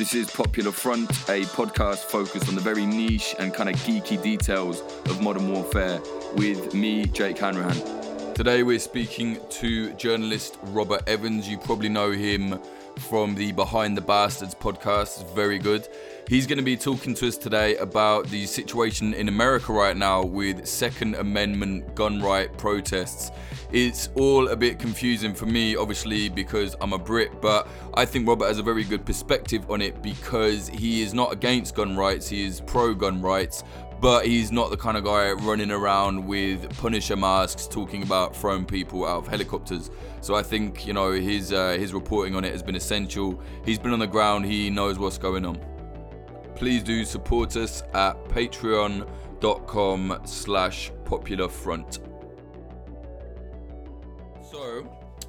This is Popular Front, a podcast focused on the very niche and kind of geeky details of modern warfare with me, Jake Hanrahan. Today we're speaking to journalist Robert Evans. You probably know him from the Behind the Bastards podcast. It's very good. He's going to be talking to us today about the situation in America right now with Second Amendment gun right protests. It's all a bit confusing for me, obviously, because I'm a Brit, but I think Robert has a very good perspective on it because he is not against gun rights, he is pro gun rights, but he's not the kind of guy running around with Punisher masks talking about throwing people out of helicopters. So I think you know his uh, his reporting on it has been essential. He's been on the ground. He knows what's going on. Please do support us at patreon.com/slash popular front. So,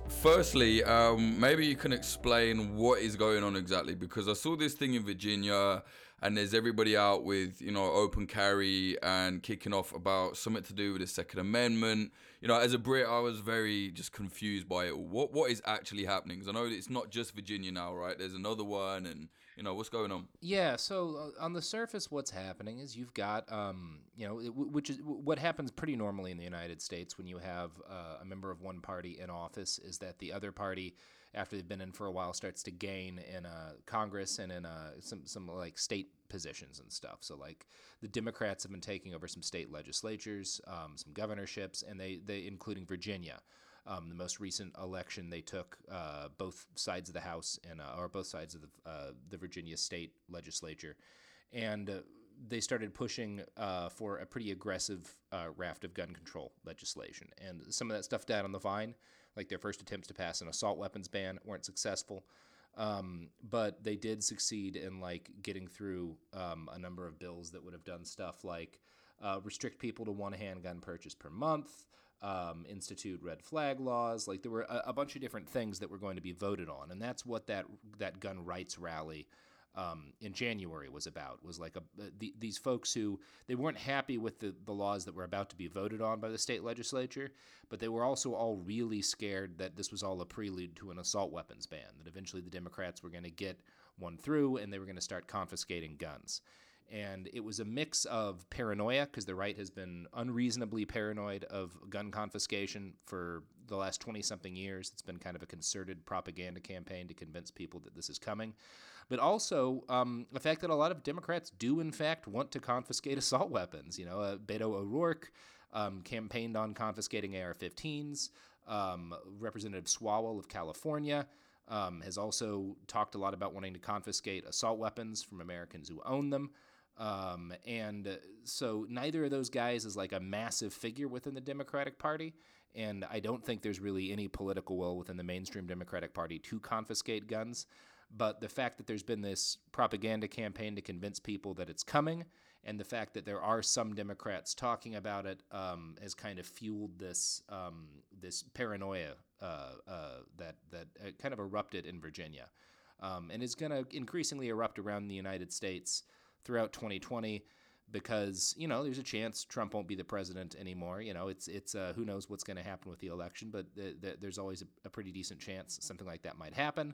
firstly, um, maybe you can explain what is going on exactly because I saw this thing in Virginia and there's everybody out with you know open carry and kicking off about something to do with the Second Amendment. You know, as a Brit, I was very just confused by it. What what is actually happening? Because I know it's not just Virginia now, right? There's another one, and you know what's going on. Yeah. So uh, on the surface, what's happening is you've got, um, you know, which is what happens pretty normally in the United States when you have uh, a member of one party in office, is that the other party after they've been in for a while starts to gain in uh, Congress and in uh, some some like state positions and stuff. So like the Democrats have been taking over some state legislatures, um, some governorships, and they they including Virginia. Um, the most recent election, they took uh, both sides of the House and uh, or both sides of the uh, the Virginia state legislature, and uh, they started pushing uh, for a pretty aggressive raft of gun control legislation. And some of that stuff died on the vine, like their first attempts to pass an assault weapons ban weren't successful. Um, but they did succeed in like getting through um, a number of bills that would have done stuff like uh, restrict people to one handgun purchase per month, um, institute red flag laws. Like there were a, a, bunch of different things that were going to be voted on, and that's what that that gun rights rally um, in January was about. Was like a, the, these folks who they weren't happy with the, the laws that were about to be voted on by the state legislature, but they were also all really scared that this was all a prelude to an assault weapons ban. That eventually the Democrats were going to get one through, and they were going to start confiscating guns. And it was a mix of paranoia, because the right has been unreasonably paranoid of gun confiscation for the last 20 something years. It's been kind of a concerted propaganda campaign to convince people that this is coming but also um, the fact that a lot of Democrats do, in fact, want to confiscate assault weapons. You know, uh, Beto O'Rourke um, campaigned on confiscating AR 15s. Um, Representative Swalwell of California um, has also talked a lot about wanting to confiscate assault weapons from Americans who own them. Um, and so neither of those guys is like a massive figure within the Democratic Party. And I don't think there's really any political will within the mainstream Democratic Party to confiscate guns. But the fact that there's been this propaganda campaign to convince people that it's coming, and the fact that there are some Democrats talking about it um, has kind of fueled this um, this paranoia uh, uh, that that uh, kind of erupted in Virginia, um, and is going to increasingly erupt around the United States throughout 2020 because you know there's a chance Trump won't be the president anymore. You know, it's it's uh, who knows what's going to happen with the election, but th- th- there's always a, a, pretty decent chance something like that might happen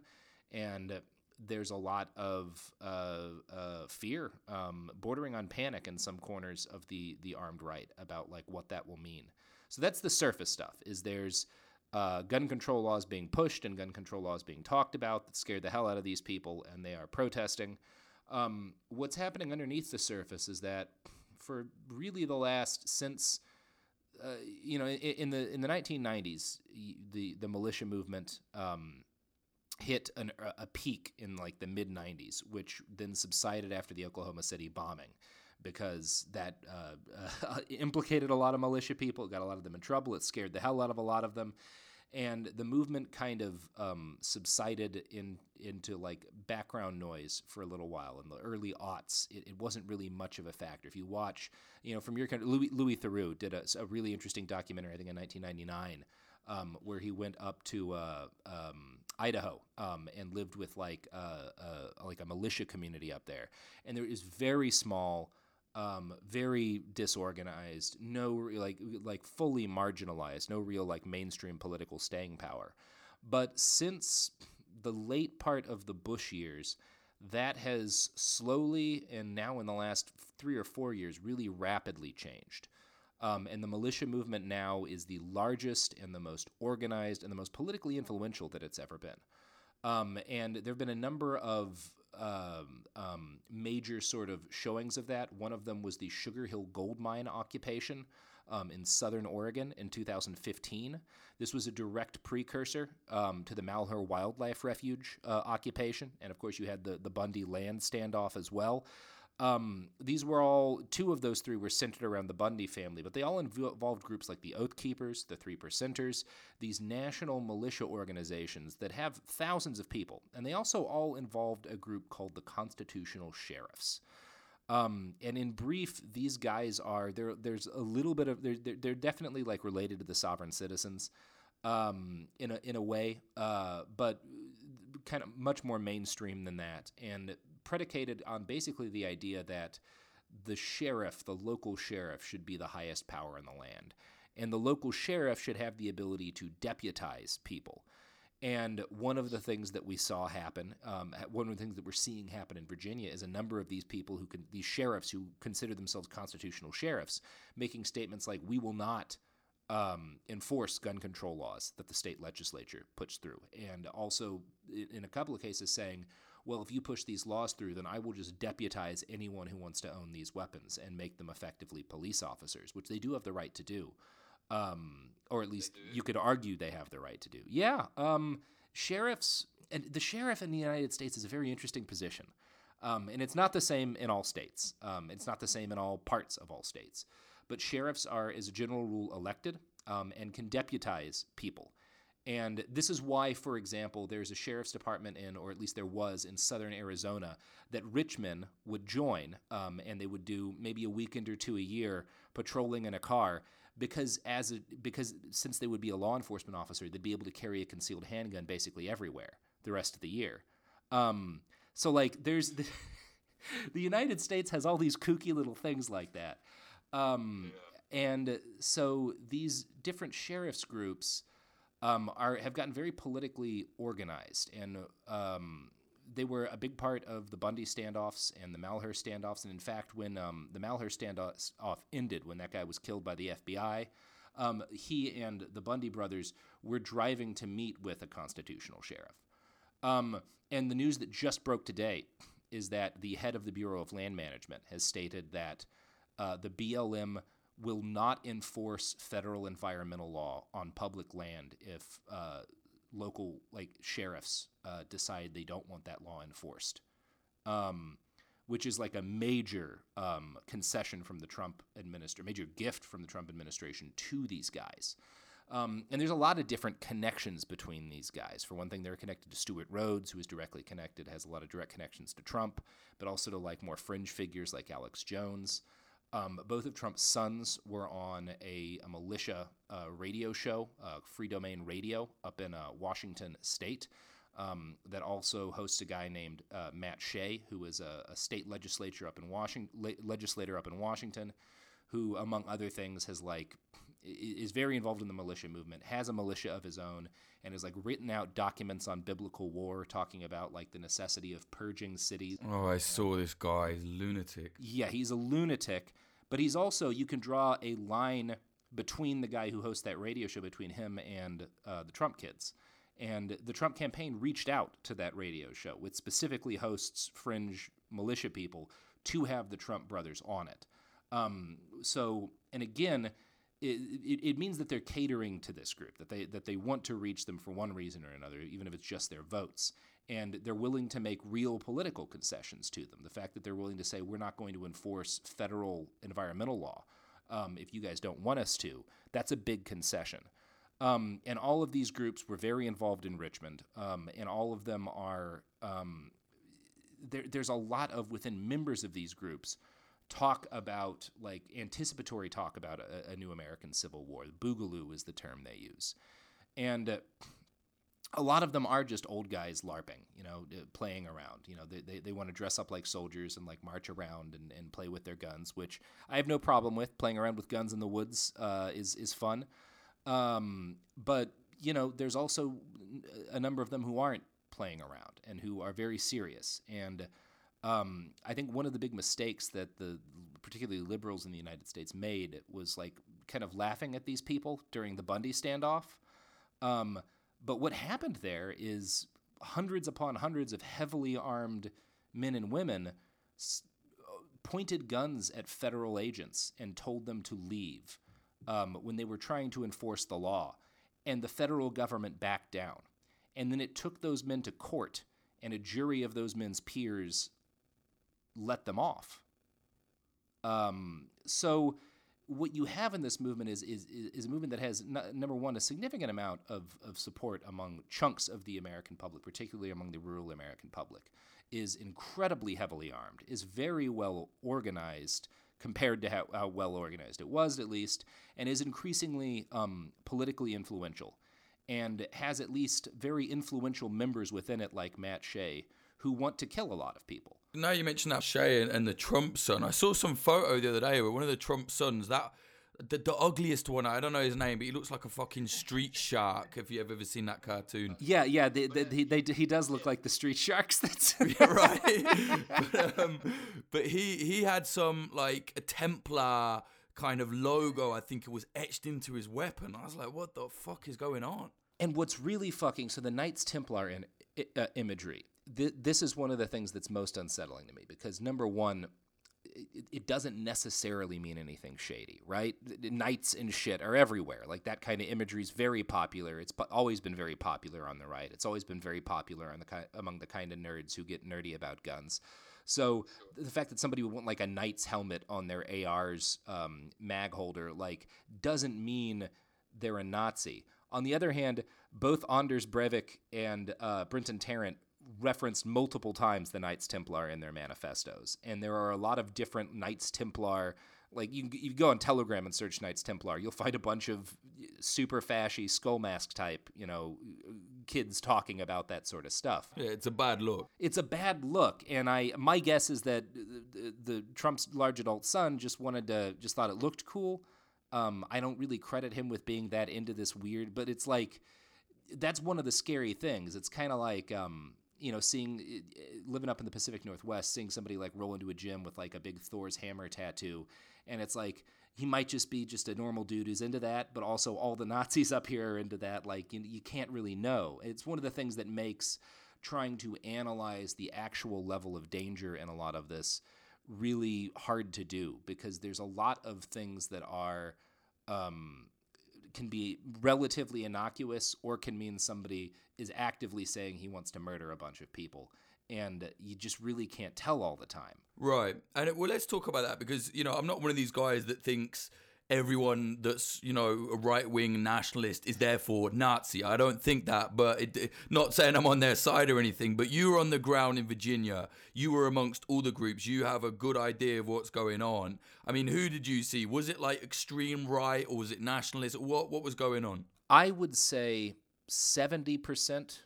and there's a lot of uh, uh, fear, um, bordering on panic in some corners of the the armed right about like what that will mean. So that's the surface stuff. Is there's uh, gun control laws being pushed and gun control laws being talked about that scared the hell out of these people, and they are protesting. Um, what's happening underneath the surface is that for really the last since uh, you know in, in, the in the 1990s the the militia movement um, hit an, a peak in like the mid 90s, which then subsided after the Oklahoma City bombing because that uh, uh, implicated a lot of militia people. Got a lot of them in trouble. It scared the hell out of a lot of them. And the movement kind of um, subsided in into like background noise for a little while. In the early aughts, it, it wasn't really much of a factor. If you watch, you know, from your kind Louis, Louis Theroux did a, a really interesting documentary, I think in 1999, um, where he went up to uh, um, Idaho um, and lived with like uh, uh, like a militia community up there, and there is very small, um, very disorganized, no like like fully marginalized, no real like mainstream political staying power. But since the late part of the Bush years, that has slowly and now in the last three or four years really rapidly changed. Um, and the militia movement now is the largest and the most organized and the most politically influential that it's ever been. Um, and there have been a number of um, um, major sort of showings of that. One of them was the Sugar Hill gold mine occupation um, in southern Oregon in 2015. This was a direct precursor um, to the Malheur Wildlife Refuge uh, occupation. And of course, you had the, the Bundy land standoff as well. Um, these were all, two of those three were centered around the Bundy family, but they all involved groups like the Oath Keepers, the Three Percenters, these national militia organizations that have thousands of people. And they also all involved a group called the Constitutional Sheriffs. Um, and in brief, these guys are there. There's a little bit of they're, they're definitely like related to the sovereign citizens, um, in a in a way, uh, but kind of much more mainstream than that. And predicated on basically the idea that the sheriff, the local sheriff, should be the highest power in the land. And the local sheriff should have the ability to deputize people. And one of the things that we saw happen, um, one of the things that we're seeing happen in Virginia is a number of these people who can, these sheriffs who consider themselves constitutional sheriffs, making statements like, we will not um, enforce gun control laws that the state legislature puts through. And also, in a couple of cases, saying, well, if you push these laws through, then I will just deputize anyone who wants to own these weapons and make them effectively police officers, which they do have the right to do. Um, or at least you could argue they have the right to do. Yeah. Um, sheriffs, and the sheriff in the United States is a very interesting position. Um, and it's not the same in all states. Um, it's not the same in all parts of all states. But sheriffs are, as a general rule, elected um, and can deputize people. And this is why, for example, there's a sheriff's department in, or at least there was in southern Arizona, that Richmond would join, um, and they would do maybe a weekend or two a year patrolling in a car. Because as a, because since they would be a law enforcement officer, they'd be able to carry a concealed handgun basically everywhere the rest of the year. Um, so like there's the, the United States has all these kooky little things like that. Um, and so these different sheriff's groups um, are have gotten very politically organized, and um, they were a big part of the Bundy standoffs and the Malheur standoffs. And in fact, when um, the Malheur standoff ended, when that guy was killed by the FBI, um, he and the Bundy brothers were driving to meet with a constitutional sheriff. Um, and the news that just broke today is that the head of the Bureau of Land Management has stated that uh, the BLM will not enforce federal environmental law on public land if uh, local like sheriffs uh, decide they don't want that law enforced, um, which is like a major um, concession from the Trump administration, major gift from the Trump administration to these guys. Um, and there's a lot of different connections between these guys. For one thing, they're connected to Stewart Rhodes, who is directly connected, has a lot of direct connections to Trump, but also to like more fringe figures like Alex Jones. Um, both of Trump's sons were on a, a militia uh, radio show, uh, Free Domain Radio, up in uh, Washington State. Um, that also hosts a guy named uh, Matt Shea, who is a, a, state legislature up in Washington, le- legislator up in Washington, who, among other things, has like is very involved in the militia movement, has a militia of his own, and has like written out documents on biblical war, talking about like the necessity of purging cities. Oh, I saw this guy, he's lunatic. Yeah, he's a lunatic, but he's also you can draw a line between the guy who hosts that radio show between him and uh, the Trump kids. And the Trump campaign reached out to that radio show, which specifically hosts fringe militia people, to have the Trump brothers on it. Um, so, and again, it, it, means that they're catering to this group, that they that they want to reach them for one reason or another, even if it's just their votes. And they're willing to make real political concessions to them. The fact that they're willing to say we're not going to enforce federal environmental law um, if you guys don't want us to, that's a big concession. Um, and all of these groups were very involved in Richmond, um, and all of them are um, there, there's a lot of within members of these groups talk about like anticipatory talk about a, a, new American Civil War. The boogaloo is the term they use, and uh, a lot of them are just old guys larping, you know, uh, playing around. You know, they, they, they want to dress up like soldiers and like march around and, and play with their guns, which I have no problem with. Playing around with guns in the woods uh, is is fun, um, but you know, there's also a number of them who aren't playing around and who are very serious. And um, I think one of the big mistakes that the particularly liberals in the United States made was like kind of laughing at these people during the Bundy standoff. Um, but what happened there is hundreds upon hundreds of heavily armed men and women s- pointed guns at federal agents and told them to leave um, when they were trying to enforce the law. And the federal government backed down. And then it took those men to court, and a jury of those men's peers let them off. Um, so what you have in this movement is is, is a movement that has n- number one a significant amount of, of support among chunks of the American public, particularly among the rural American public, is incredibly heavily armed, is very well organized compared to how, how well organized it was at least, and is increasingly um, politically influential, and has at least very influential members within it like Matt Shea who want to kill a lot of people. Now you mentioned that Shea and, and the Trump son. I saw some photo the other day where one of the Trump sons, that the, the ugliest one, I don't know his name, but he looks like a fucking street shark. If you have ever seen that cartoon, Yeah, yeah, they, they, they, they, he does look like the street sharks. That's right. but, um, but he he had some like a Templar kind of logo. I think it was etched into his weapon. I was like, what the fuck is going on? And what's really fucking so the Knights Templar in, uh, imagery. Th- this is one of the things that's most unsettling to me because number one, it, it doesn't necessarily mean anything shady, right? Knights and shit are everywhere. Like that kind of imagery is very popular. It's always been very popular on the right. It's always been very popular on the ki- among the kind of nerds who get nerdy about guns. So the fact that somebody would want like a knight's helmet on their AR's um, mag holder, like, doesn't mean they're a Nazi. On the other hand, both Anders Breivik and uh, Brenton Tarrant referenced multiple times the Knights Templar in their manifestos, and there are a lot of different Knights Templar. Like you, you go on Telegram and search Knights Templar, you'll find a bunch of super fashy skull mask type, you know, kids talking about that sort of stuff. Yeah, it's a bad look. It's a bad look, and I my guess is that the, the Trump's large adult son just wanted to just thought it looked cool. Um, I don't really credit him with being that into this weird, but it's like that's one of the scary things. It's kind of like um, you know, seeing living up in the Pacific Northwest, seeing somebody like roll into a gym with like a big Thor's hammer tattoo, and it's like he might just be just a normal dude who's into that, but also all the Nazis up here are into that. Like you, you can't really know. It's one of the things that makes trying to analyze the actual level of danger in a lot of this really hard to do because there's a lot of things that are um, can be relatively innocuous or can mean somebody is actively saying he wants to murder a bunch of people and you just really can't tell all the time Right. And it, well, let's talk about that because, you know, I'm not one of these guys that thinks everyone that's, you know, a right wing nationalist is therefore Nazi. I don't think that, but it, not saying I'm on their side or anything, but you were on the ground in Virginia. You were amongst all the groups. You have a good idea of what's going on. I mean, who did you see? Was it like extreme right or was it nationalist? What, what was going on? i would say 70%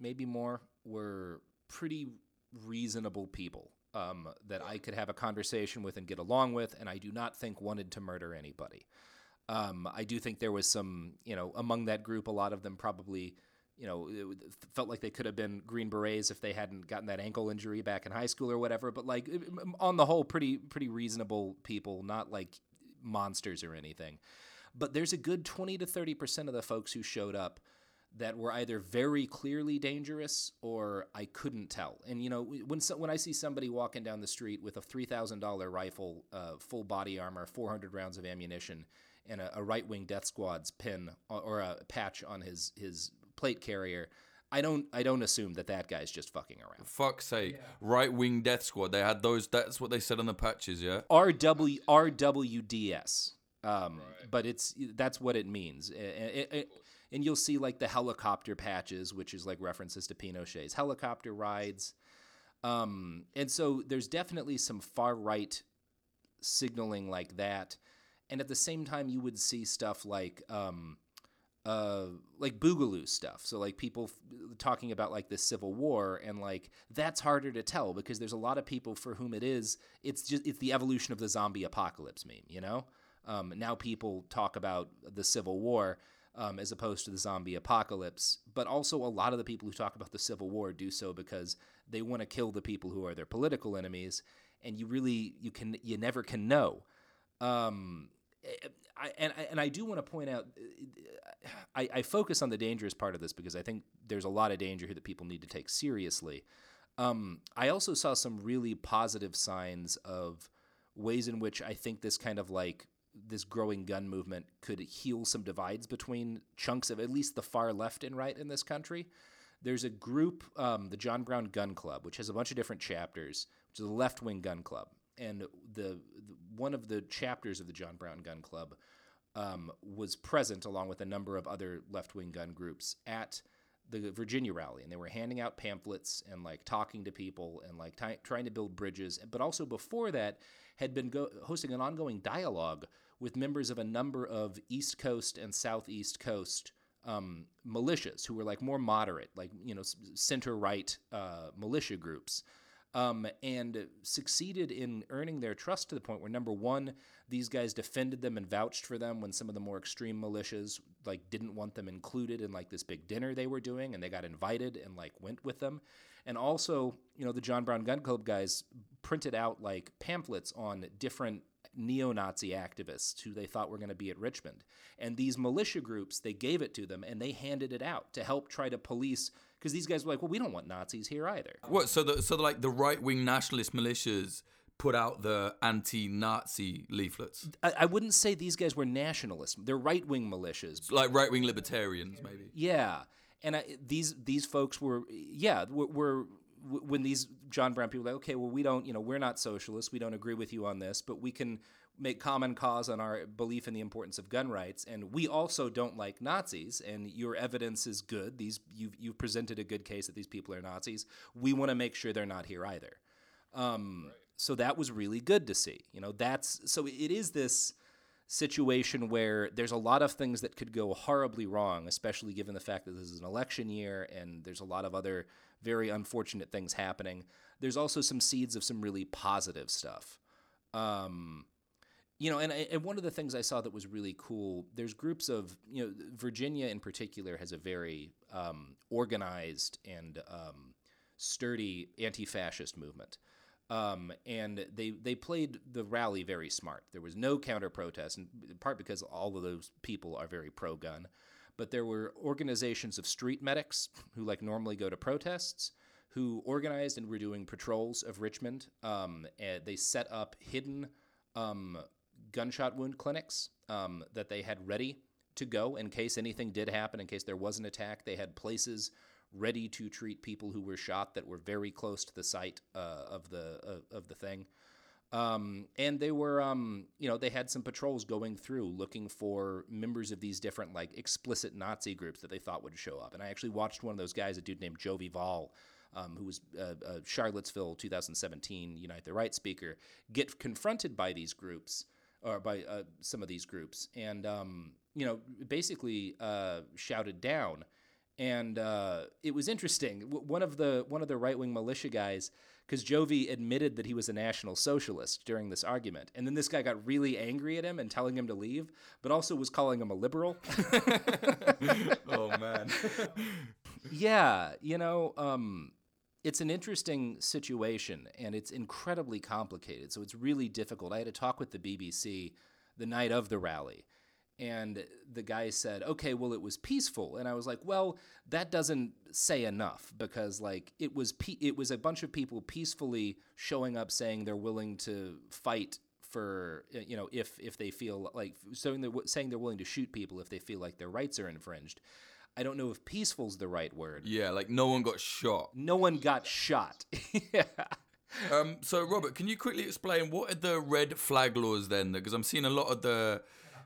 maybe more were pretty reasonable people um, that i could have a conversation with and get along with and i do not think wanted to murder anybody um, i do think there was some you know among that group a lot of them probably you know, felt like they could have been Green Berets if they hadn't gotten that ankle injury back in high school or whatever. But like, on the whole, pretty pretty reasonable people, not like monsters or anything. But there's a good twenty to thirty percent of the folks who showed up that were either very clearly dangerous or I couldn't tell. And you know, when so, when I see somebody walking down the street with a three thousand dollar rifle, uh, full body armor, four hundred rounds of ammunition, and a, a right wing death squad's pin or, or a patch on his his plate carrier, I don't I don't assume that that guy's just fucking around. Fuck's sake. Right wing death squad. They had those, that's what they said on the patches, yeah? RW RWDS. Um, but it's that's what it means. A- a- a- And you'll see like the helicopter patches, which is like references to Pinochet's helicopter rides. Um, and so there's definitely some far right signaling like that. And at the same time, you would see stuff like um, uh, like boogaloo stuff. So like people f- talking about like the Civil War and like that's harder to tell because there's a lot of people for whom it is. It's just it's the evolution of the zombie apocalypse meme. You know, um, now people talk about the Civil War. um, as opposed to the zombie apocalypse. But also, a lot of the people who talk about the Civil War do so because they want to kill the people who are their political enemies, and you really you can you never can know. Um, I, and and I do want to point out, I, I focus on the dangerous part of this because I think there's a lot of danger here that people need to take seriously. Um, I also saw some really positive signs of ways in which I think this kind of like this growing gun movement could heal some divides between chunks of at least the far left and right in this country. There's a group, um, the John Brown Gun Club, which has a bunch of different chapters, which is a left wing gun club. And the, the, one of the chapters of the John Brown Gun Club um, was present along with a number of other left wing gun groups at the Virginia rally, and they were handing out pamphlets and like talking to people and like trying to build bridges. But also before that, had been go- hosting an ongoing dialogue with members of a number of East Coast and Southeast Coast um, militias who were like more moderate, like you know center right uh, militia groups. Um, and succeeded in earning their trust to the point where number one, these guys defended them and vouched for them when some of the more extreme militias like didn't want them included in like this big dinner they were doing, and they got invited and like went with them. And also, you know, the John Brown Gun Club guys printed out like pamphlets on different neo Nazi activists who they thought were going to be at Richmond. And these militia groups, they gave it to them and they handed it out to help try to police. Because these guys were like, well, we don't want Nazis here either. What? So, the, so the, like the right wing nationalist militias put out the anti-Nazi leaflets. I, I, wouldn't say these guys were nationalists. They're right-wing militias, like right-wing libertarians, maybe. Yeah, and I, these these folks were yeah were, were when these John Brown people like, okay, well, we don't, you know, we're not socialists. We don't agree with you on this, but we can make common cause on our belief in the importance of gun rights. And we also don't like Nazis. And your evidence is good. These you've you've presented a good case that these people are Nazis. We want to make sure they're not here either. Um, right. So that was really good to see. You know, that's so it is this situation where there's a lot of things that could go horribly wrong, especially given the fact that this is an election year and there's a lot of other very unfortunate things happening. There's also some seeds of some really positive stuff. Um, you know, and, and one of the things I saw that was really cool, there's groups of, you know, Virginia in particular has a very um, organized and um, sturdy anti fascist movement. Um, and they they played the rally very smart. There was no counter protest, in part because all of those people are very pro gun but there were organizations of street medics who like normally go to protests who organized and were doing patrols of Richmond. Um, they set up hidden um, gunshot wound clinics um, that they had ready to go in case anything did happen, in case there was an attack. They had places ready to treat people who were shot that were very close to the site uh, of the uh, of the thing. Um, and they were, um, you know, they had some patrols going through looking for members of these different, like, explicit Nazi groups that they thought would show up. And I actually watched one of those guys, a dude named Jovi Val, um, who was a, a, Charlottesville 2017 Unite the Right speaker, get confronted by these groups, or by uh, some of these groups, and, um, you know, basically uh, shouted down. And uh, it was interesting. One of the one of the right wing militia guys because Jovi admitted that he was a National Socialist during this argument. And then this guy got really angry at him and telling him to leave, but also was calling him a liberal. oh, man. yeah, you know, um, it's an interesting situation and it's incredibly complicated. So it's really difficult. I had a talk with the BBC the night of the rally and the guy said okay well it was peaceful and i was like well that doesn't say enough because like it was pe- it was a bunch of people peacefully showing up saying they're willing to fight for you know if if they feel like saying they're, saying they're willing to shoot people if they feel like their rights are infringed i don't know if peaceful's the right word yeah like no one got shot no one got shot yeah um, so robert can you quickly explain what are the red flag laws then because i'm seeing a lot of the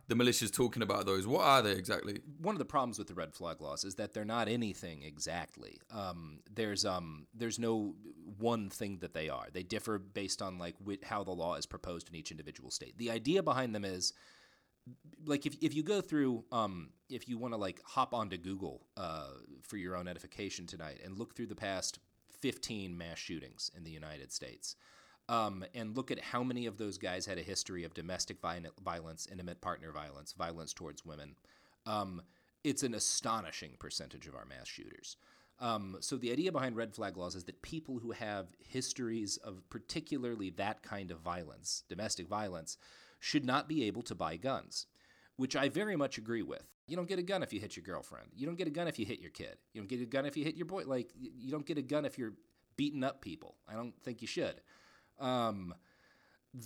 the militias talking about those. What are they exactly? One of the problems with the red flag laws is that they're not anything exactly. Um, there's um, there's no one thing that they are. They differ based on like wh- how the law is proposed in each individual state. The idea behind them is like if, if you go through um, if you want to like hop onto google uh, for your own edification tonight and look through the past 15 mass shootings in the united states um, and look at how many of those guys had a history of domestic violence, intimate partner violence, violence towards women. Um, it's an astonishing percentage of our mass shooters. Um, so the idea behind red flag laws is that people who have histories of particularly that kind of violence, domestic violence, should not be able to buy guns, which I very much agree with. You don't get a gun if you hit your girlfriend. You don't get a gun if you hit your kid. You don't get a gun if you hit your boy. Like you don't get a gun if you're beating up people. I don't think you should. Um,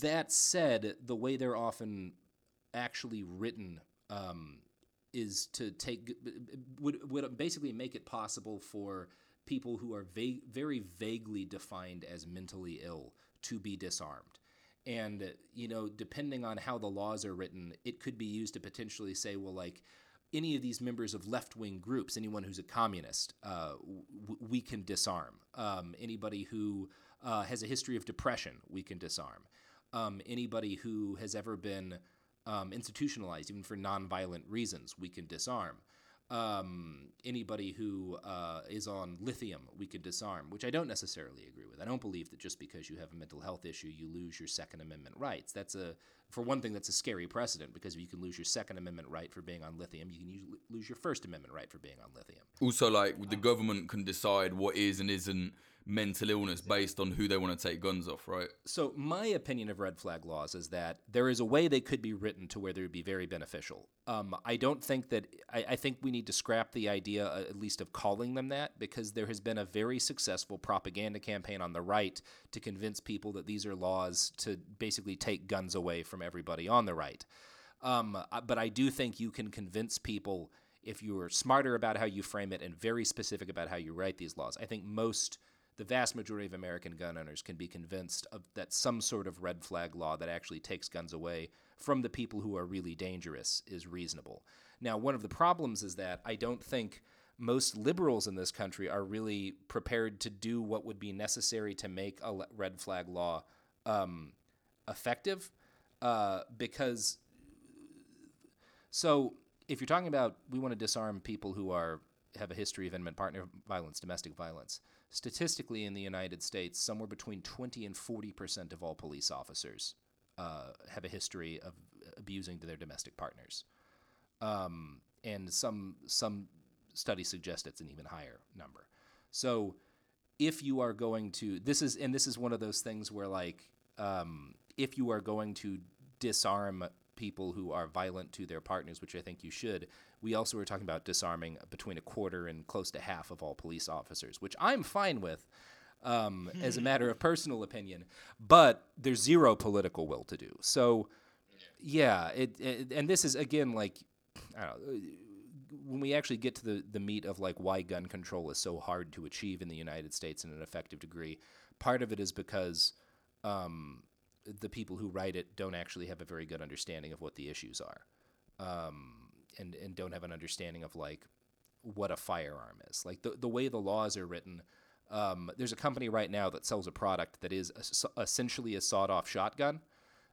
that said, the way they're often actually written um, is to take would would basically make it possible for people who are very vaguely defined as mentally ill to be disarmed. And you know, depending on how the laws are written, it could be used to potentially say, well, like any of these members of left wing groups, anyone who's a communist, uh, w- we can disarm. Um, anybody who uh, has a history of depression, we can disarm. Um, anybody who has ever been um, institutionalized, even for nonviolent reasons, we can disarm. Um, anybody who uh, is on lithium, we can disarm, which I don't necessarily agree with. I don't believe that just because you have a mental health issue, you lose your Second Amendment rights. That's a, for one thing, that's a scary precedent because if you can lose your Second Amendment right for being on lithium, you can lose your First Amendment right for being on lithium. Also, like the government can decide what is and isn't mental illness based on who they want to take guns off, right? So, my opinion of red flag laws is that there is a way they could be written to where they would be very beneficial. Um, I don't think that, I, I, think we need to scrap the idea, uh, at least, of calling them that, because there has been a very successful propaganda campaign on the right to convince people that these are laws to basically take guns away from everybody on the right. Um, uh, but I do think you can convince people if you are smarter about how you frame it and very specific about how you write these laws. I think most the vast majority of American gun owners can be convinced of that some sort of red flag law that actually takes guns away from the people who are really dangerous is reasonable. Now, one of the problems is that I don't think most liberals in this country are really prepared to do what would be necessary to make a red flag law um, effective uh, because so if you're talking about we want to disarm people who are have a history of intimate partner violence, domestic violence statistically in the United States, somewhere between 20 and 40 percent of all police officers uh, have a history of abusing their domestic partners, um, and some some studies suggest it's an even higher number. So, if you are going to this is and this is one of those things where like um, if you are going to disarm people who are violent to their partners, which I think you should. We also were talking about disarming between a quarter and close to half of all police officers, which I'm fine with um, as a matter of personal opinion, but there's zero political will to do. So, yeah, it, it and this is again like I don't know when we actually get to the, the meat of like why gun control is so hard to achieve in the United States in an effective degree, part of it is because um, the people who write it don't actually have a very good understanding of what the issues are, um, and and don't have an understanding of like what a firearm is. Like the the way the laws are written. Um, there's a company right now that sells a product that is a, essentially a sawed-off shotgun,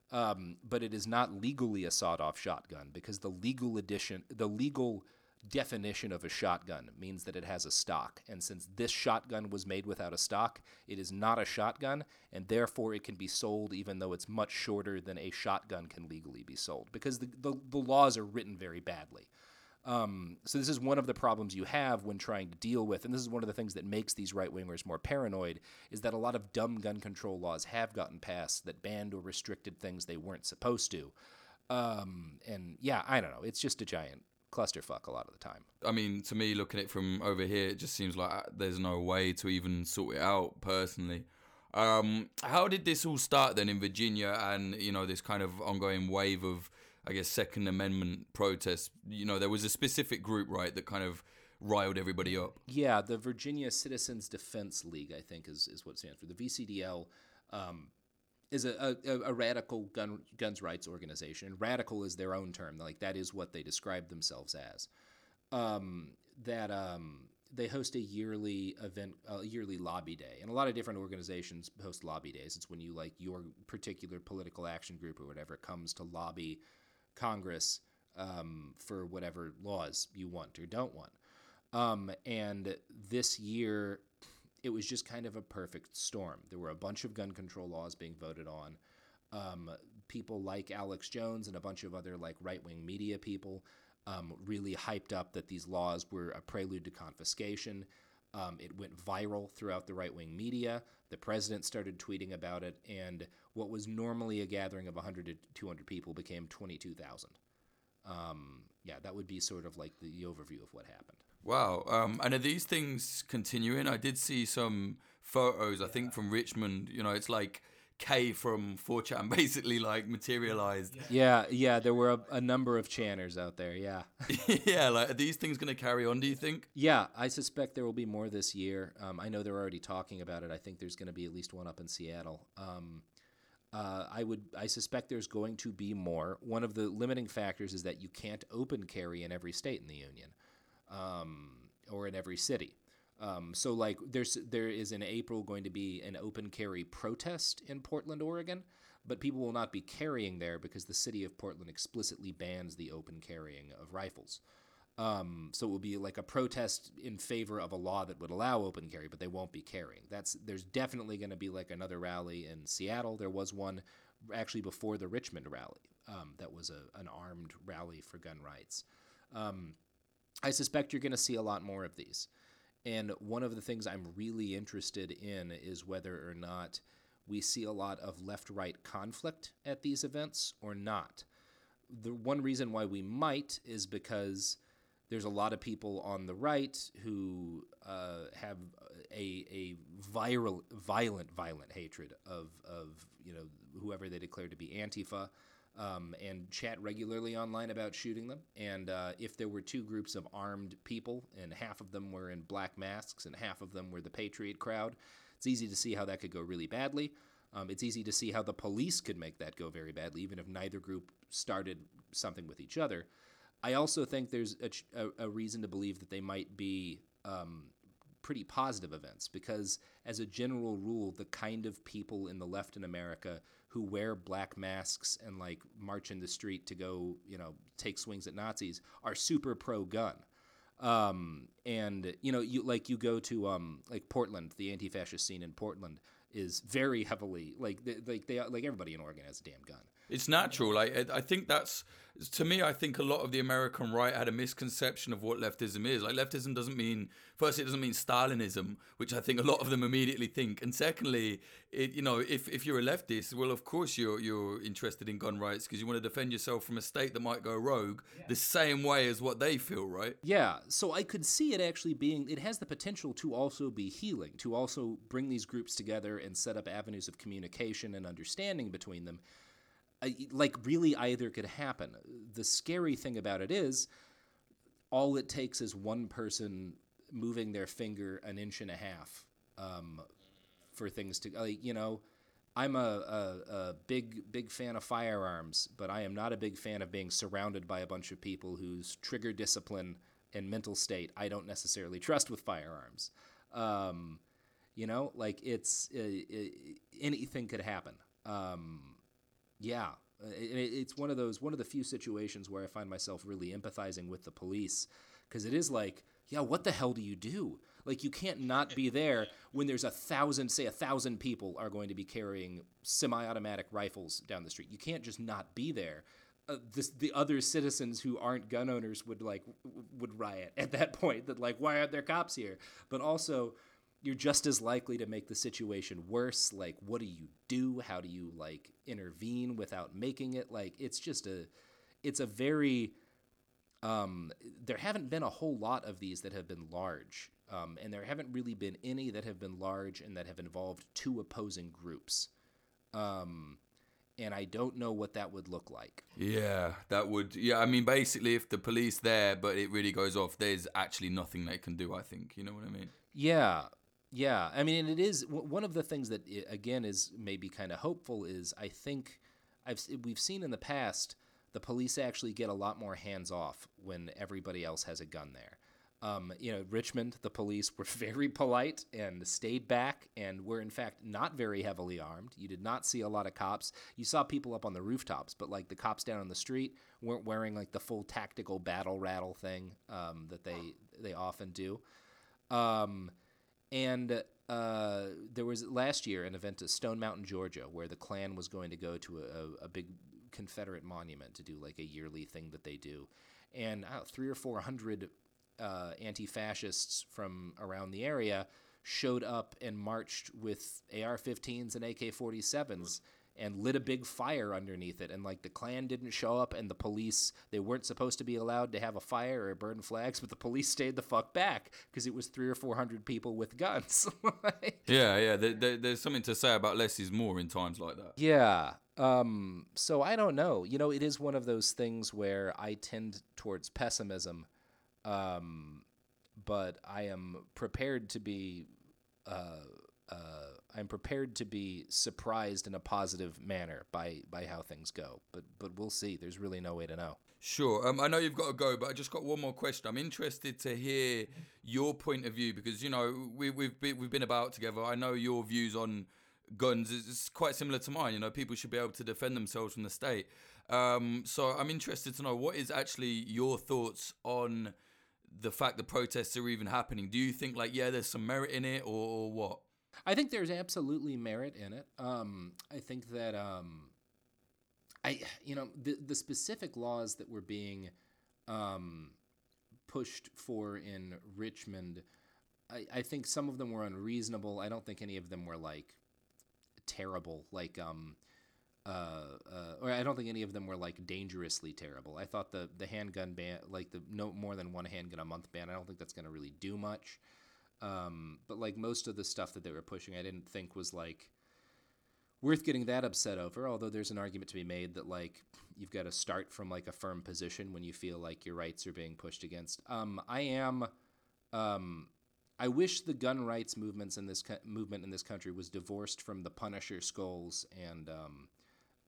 um, but it is not legally a sawed-off shotgun because the legal edition, the legal definition of a shotgun means that it has a stock. And since this shotgun was made without a stock, it is not a shotgun, and therefore it can be sold even though it's much shorter than a shotgun can legally be sold because the, the, the laws are written very badly. Um, so this is one of the problems you have when trying to deal with, and this is one of the things that makes these right wingers more paranoid, is that a lot of dumb gun control laws have gotten passed that banned or restricted things they weren't supposed to. Um, and yeah, I don't know. It's just a giant clusterfuck a lot of the time. I mean, to me, looking at it from over here, it just seems like uh, there's no way to even sort it out personally. Um, how did this all start then in Virginia and, you know, this kind of ongoing wave of, I guess, Second Amendment protests? You know, there was a specific group, right, that kind of riled everybody up. Yeah, the Virginia Citizens Defense League, I think, is, is what it stands for. The VCDL um, is a, a, a, radical gun guns rights organization. Radical is their own term. Like that is what they describe themselves as. Um, that um, they host a yearly event, a yearly lobby day, and a lot of different organizations host lobby days. It's when you like your particular political action group or whatever comes to lobby Congress um, for whatever laws you want or don't want. Um, and this year, it was just kind of a perfect storm. There were a bunch of gun control laws being voted on. Um, people like Alex Jones and a bunch of other like right wing media people um, really hyped up that these laws were a prelude to confiscation. Um, it went viral throughout the right wing media. The president started tweeting about it, and what was normally a gathering of 100 to 200 people became 22,000. Um, yeah, that would be sort of like the overview of what happened. Wow. Um, and are these things continuing? I did see some photos, I yeah. think, from Richmond. You know, it's like K from 4chan basically like materialized. Yeah, yeah, there were a, a number of channers out there. Yeah. yeah, like are these things going to carry on? Do you think? Yeah, I suspect there will be more this year. Um, I know they're already talking about it. I think there's going to be at least one up in Seattle. Um, uh, I would, I suspect there's going to be more. One of the limiting factors is that you can't open carry in every state in the union, um, or in every city. Um, so like there's there is in April going to be an open carry protest in Portland, Oregon, but people will not be carrying there because the city of Portland explicitly bans the open carrying of rifles. Um, so it will be like a protest in favor of a law that would allow open carry, but they won't be carrying. That's there's definitely going to be like another rally in Seattle. There was one actually before the Richmond rally. Um, that was a, an armed rally for gun rights. Um, I suspect you're going to see a lot more of these. And one of the things I'm really interested in is whether or not we see a lot of left right conflict at these events or not. The one reason why we might is because there's a lot of people on the right who uh, have a, a viral, violent, violent hatred of, of you know whoever they declare to be Antifa um, and chat regularly online about shooting them. And uh, if there were two groups of armed people, and half of them were in black masks and half of them were the Patriot crowd, it's easy to see how that could go really badly. Um, it's easy to see how the police could make that go very badly, even if neither group started something with each other. I also think there's a, a, a reason to believe that they might be um, pretty positive events because, as a general rule, the kind of people in the left in America who wear black masks and like march in the street to go, you know, take swings at Nazis are super pro gun. Um, and you know, you like you go to um, like Portland, the anti-fascist scene in Portland is very heavily like they, like they like everybody in Oregon has a damn gun. It's natural. Like I think that's to me. I think a lot of the American right had a misconception of what leftism is. Like leftism doesn't mean first, it doesn't mean Stalinism, which I think a lot of them immediately think. And secondly, it you know if, if you're a leftist, well, of course you're you're interested in gun rights because you want to defend yourself from a state that might go rogue yeah. the same way as what they feel, right? Yeah. So I could see it actually being. It has the potential to also be healing, to also bring these groups together and set up avenues of communication and understanding between them like really either could happen. The scary thing about it is all it takes is one person moving their finger an inch and a half um, for things to like you know i'm a, a, a, big big fan of firearms but i am not a big fan of being surrounded by a bunch of people whose trigger discipline and mental state i don't necessarily trust with firearms um, you know like it's uh, it, anything could happen um, yeah, uh, it's one of those one of the few situations where I find myself really empathizing with the police because it is like, yeah, what the hell do you do? Like you can't not be there when there's a thousand, say a thousand people are going to be carrying semi-automatic rifles down the street. You can't just not be there. Uh, this, the other citizens who aren't gun owners would like would riot at that point. That like, why aren't there cops here? But also, you're just as likely to make the situation worse. Like, what do you do? How do you like intervene without making it? Like, it's just a, it's a very, um, there haven't been a whole lot of these that have been large. Um, and there haven't really been any that have been large and that have involved two opposing groups. Um, and I don't know what that would look like. Yeah, that would. Yeah, I mean, basically, if the police there, but it really goes off, there's actually nothing they can do. I think you know what I mean. Yeah, yeah, I mean, it is one of the things that again is maybe kind of hopeful is I think I've we've seen in the past the police actually get a lot more hands off when everybody else has a gun there. Um, you know, Richmond, the police were very polite and stayed back and were in fact not very heavily armed. You did not see a lot of cops. You saw people up on the rooftops, but like the cops down on the street weren't wearing like the full tactical battle rattle thing um, that they they often do. Um, and uh, there was last year an event at Stone Mountain, Georgia, where the Klan was going to go to a, a big Confederate monument to do like a yearly thing that they do. and three or four hundred uh, anti-fascists from around the area showed up and marched with AR-15s and AK-47s and lit a big fire underneath it and like the klan didn't show up and the police they weren't supposed to be allowed to have a fire or burn flags but the police stayed the fuck back because it was three or four hundred people with guns. Yeah yeah there, there, there's something to say about less is more in times like that. Yeah um, so i don't know. You know it is one of those things where i tend towards pessimism um, but i am prepared to be uh, uh, I'm prepared to be surprised in a positive manner by by how things go. But but we'll see. There's really no way to know. Sure. Um, I know you've got to go, but I just got one more question. I'm interested to hear your point of view because you know we, we've been, we've been about together. I know your views on guns is quite similar to mine. You know, people should be able to defend themselves from the state. Um, so I'm interested to know what is actually your thoughts on the fact the protests are even happening. Do you think like yeah, there's some merit in it, or, or what? I think there's absolutely merit in it. Um, I think that um, I, you know, the the specific laws that were being um, pushed for in Richmond, I, I think some of them were unreasonable. I don't think any of them were like terrible. Like, um, uh, uh, or I don't think any of them were like dangerously terrible. I thought the the handgun ban, like the no more than one handgun a month ban, I don't think that's going to really do much. Um, but like most of the stuff that they were pushing, I didn't think was like worth getting that upset over. Although there's an argument to be made that like you've got to start from like a firm position when you feel like your rights are being pushed against. Um, I am. Um, I wish the gun rights movements in this co- movement in this country was divorced from the Punisher skulls and um,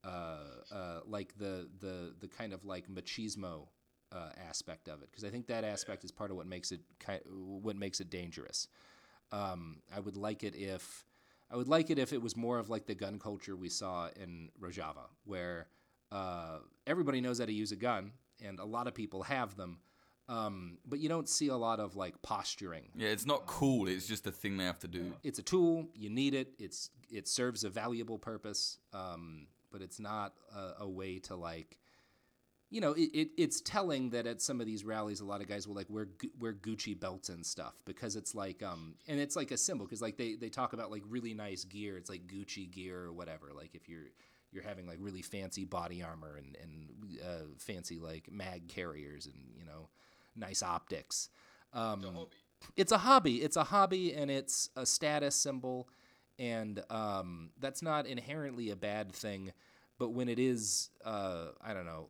uh, uh, like the the the kind of like machismo uh, aspect of it because I think that aspect is part of what makes it what makes it dangerous. Um, I would like it if I would like it if it was more of like the gun culture we saw in Rojava, where uh, everybody knows how to use a gun and a lot of people have them. Um, but you don't see a lot of like posturing. Yeah, it's not cool. It's just a thing they have to do. It's a tool. You need it. It's it serves a valuable purpose. Um, but it's not a, a way to like you know, it, it, it's telling that at some of these rallies, a lot of guys will like wear wear Gucci belts and stuff because it's like, um, and it's like a symbol because like they, they talk about like really nice gear. It's like Gucci gear or whatever. Like if you're you're having like really fancy body armor and and uh, fancy like mag carriers and you know nice optics. Um, it's a hobby. It's a hobby, and it's a status symbol, and um, that's not inherently a bad thing. But when it is, uh, I don't know,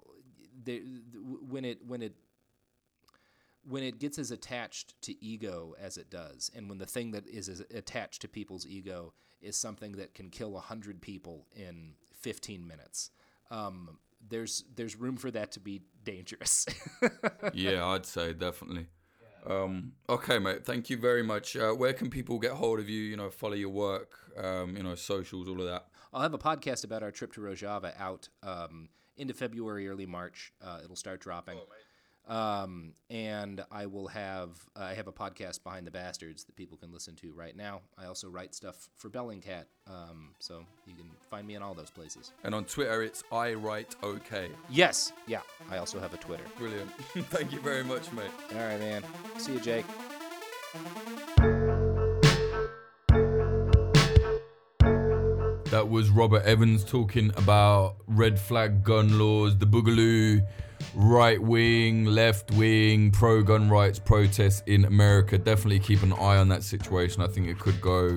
when it when it when it gets as attached to ego as it does, and when the thing that is attached to people's ego is something that can kill hundred people in 15 minutes, um, there's there's room for that to be dangerous. yeah, I'd say definitely. Um, okay, mate. Thank you very much. Uh, where can people get hold of you? You know, follow your work. Um, you know, socials, all of that. I'll have a podcast about our trip to Rojava out um, into February, early March. Uh, it'll start dropping. Oh, um, and I will have uh, I have a podcast behind the bastards that people can listen to right now. I also write stuff for Bellingcat, um, so you can find me in all those places. And on Twitter, it's I write okay. Yes, yeah. I also have a Twitter. Brilliant. Thank you very much, mate. All right, man. See you, Jake. That was Robert Evans talking about red flag gun laws, the boogaloo, right wing, left wing, pro gun rights protests in America. Definitely keep an eye on that situation. I think it could go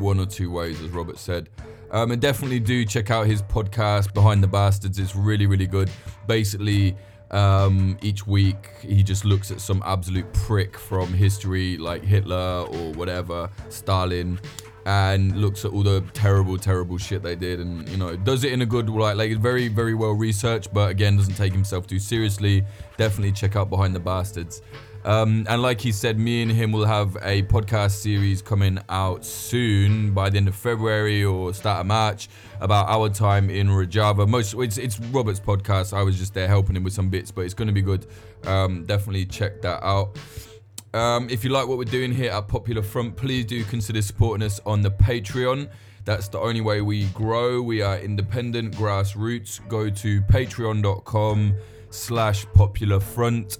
one or two ways, as Robert said. Um, and definitely do check out his podcast, Behind the Bastards. It's really, really good. Basically, um, each week he just looks at some absolute prick from history, like Hitler or whatever, Stalin, and looks at all the terrible, terrible shit they did, and you know does it in a good like like it's very, very well researched, but again doesn't take himself too seriously. Definitely check out Behind the Bastards. Um, and like he said, me and him will have a podcast series coming out soon by the end of February or start of March about our time in Rojava. Most it's it's Robert's podcast. I was just there helping him with some bits, but it's going to be good. Um, definitely check that out. Um, if you like what we're doing here at Popular Front, please do consider supporting us on the Patreon. That's the only way we grow. We are independent, grassroots. Go to patreon.com slash popular front.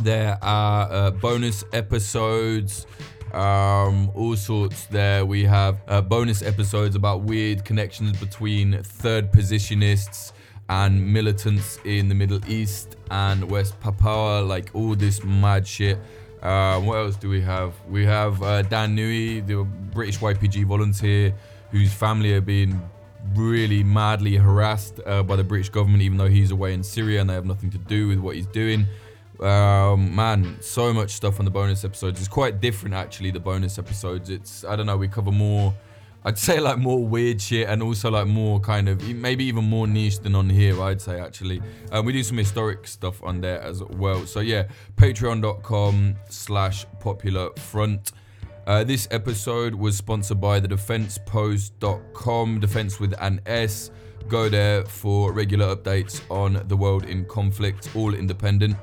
There are uh, bonus episodes, um, all sorts there. We have uh, bonus episodes about weird connections between third positionists and militants in the Middle East and West Papua, like all this mad shit. Uh, what else do we have? We have uh, Dan Newey, the British YPG volunteer, whose family are being really madly harassed uh, by the British government, even though he's away in Syria and they have nothing to do with what he's doing. Um, man, so much stuff on the bonus episodes. It's quite different, actually. The bonus episodes. It's I don't know. We cover more. I'd say like more weird shit and also like more kind of maybe even more niche than on here. I'd say actually. Um, we do some historic stuff on there as well. So yeah, Patreon.com/slash Popular Front. Uh, this episode was sponsored by the defensepost.com, defense with an S. Go there for regular updates on the world in conflict, all independent.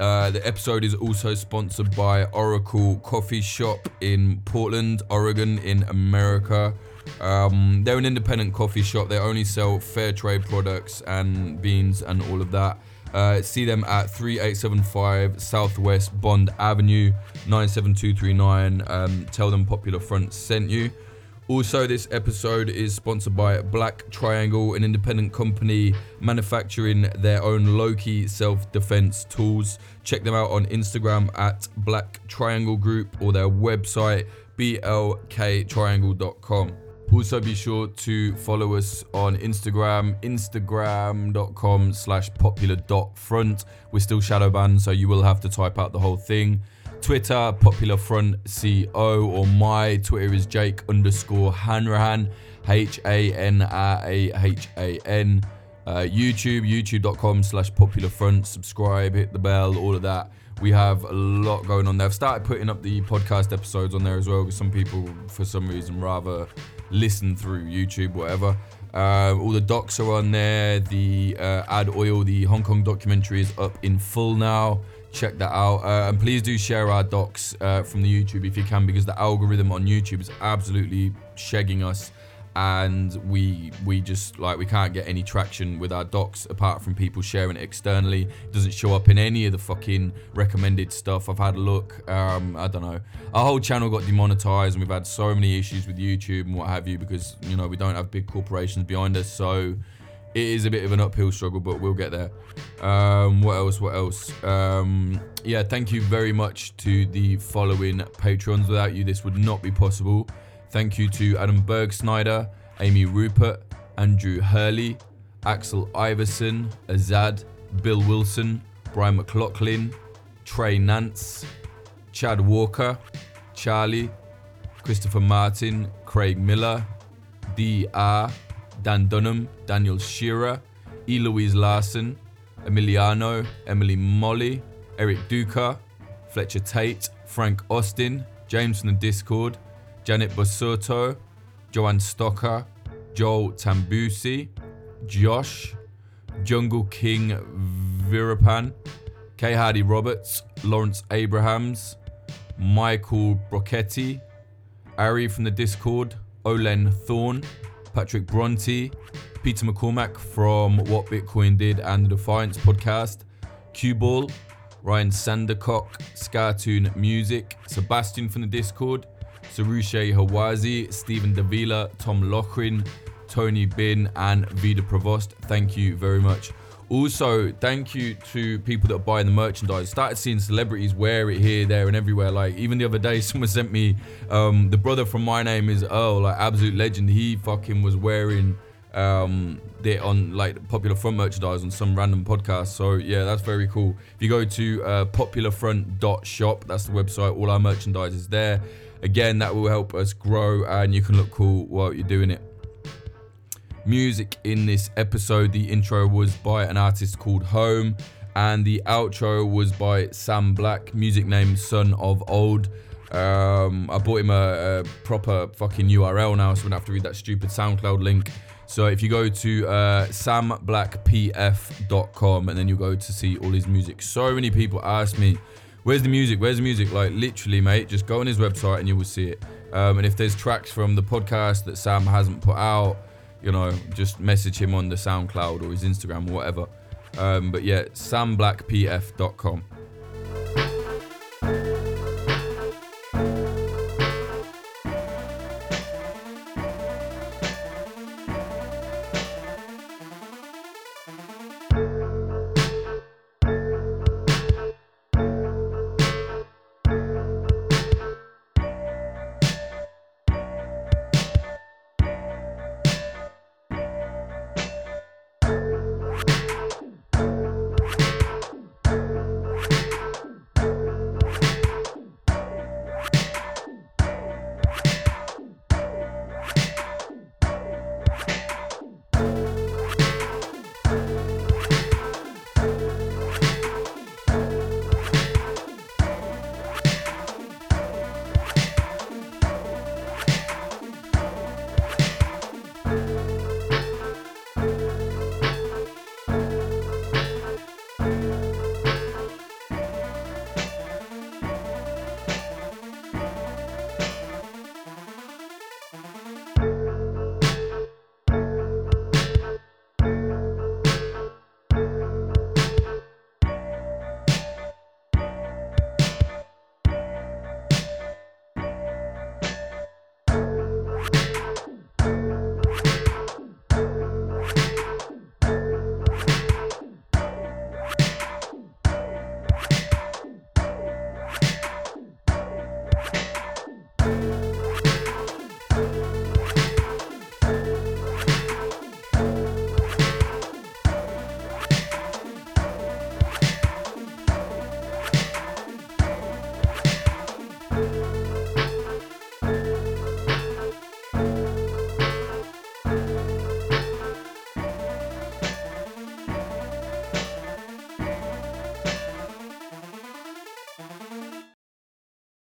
Uh, the episode is also sponsored by Oracle Coffee Shop in Portland, Oregon, in America. Um, they're an independent coffee shop. They only sell fair trade products and beans and all of that. Uh, see them at 3875 Southwest Bond Avenue, 97239. Um, tell them Popular Front sent you. Also, this episode is sponsored by Black Triangle, an independent company manufacturing their own Loki self defense tools. Check them out on Instagram at Black Triangle Group or their website blktriangle.com. Also, be sure to follow us on Instagram, instagram.com slash popular.front. We're still shadow banned, so you will have to type out the whole thing. Twitter, popular front CO, or my Twitter is Jake underscore Hanrahan, H A N R A H A N. Uh, YouTube, youtube.com slash popular front. Subscribe, hit the bell, all of that. We have a lot going on there. I've started putting up the podcast episodes on there as well because some people, for some reason, rather listen through YouTube, whatever. Uh, all the docs are on there. The uh, Add Oil, the Hong Kong documentary, is up in full now. Check that out. Uh, and please do share our docs uh, from the YouTube if you can, because the algorithm on YouTube is absolutely shagging us. And we we just like we can't get any traction with our docs apart from people sharing it externally. It doesn't show up in any of the fucking recommended stuff. I've had a look. Um, I don't know. Our whole channel got demonetized, and we've had so many issues with YouTube and what have you because you know we don't have big corporations behind us. So it is a bit of an uphill struggle, but we'll get there. Um, what else? What else? Um, yeah, thank you very much to the following patrons. Without you, this would not be possible. Thank you to Adam Bergsnyder, Amy Rupert, Andrew Hurley, Axel Iverson, Azad, Bill Wilson, Brian McLaughlin, Trey Nance, Chad Walker, Charlie, Christopher Martin, Craig Miller, D.R., Dan Dunham, Daniel Shearer, Eloise Larson, Emiliano, Emily Molly, Eric Duca, Fletcher Tate, Frank Austin, James from the Discord, Janet Basoto, Joanne Stocker, Joel Tambusi, Josh, Jungle King Virapan, K. Hardy Roberts, Lawrence Abrahams, Michael Brocchetti, Ari from the Discord, Olen Thorne, Patrick Bronte, Peter McCormack from What Bitcoin Did and the Defiance podcast, Q Ball, Ryan Sandercock, Scartoon Music, Sebastian from the Discord, Sarushe Hawazi, Stephen Davila, Tom Lochrin, Tony Bin, and Vida Provost. Thank you very much. Also, thank you to people that are buying the merchandise. Started seeing celebrities wear it here, there, and everywhere. Like even the other day, someone sent me um, the brother from My Name Is Earl, like absolute legend. He fucking was wearing um, it on like Popular Front merchandise on some random podcast. So yeah, that's very cool. If you go to uh, popularfront.shop, that's the website. All our merchandise is there. Again, that will help us grow, and you can look cool while you're doing it music in this episode. The intro was by an artist called Home, and the outro was by Sam Black, music name Son of Old. Um, I bought him a, a, proper fucking URL now, so I don't have to read that stupid SoundCloud link. So if you go to uh, samblackpf.com and then you go to see all his music. So many people ask me, where's the music? Where's the music? Like literally, mate, just go on his website and you will see it. Um, and if there's tracks from the podcast that Sam hasn't put out, you know, just message him on the SoundCloud or his Instagram or whatever. Um, but yeah, samblackpf.com.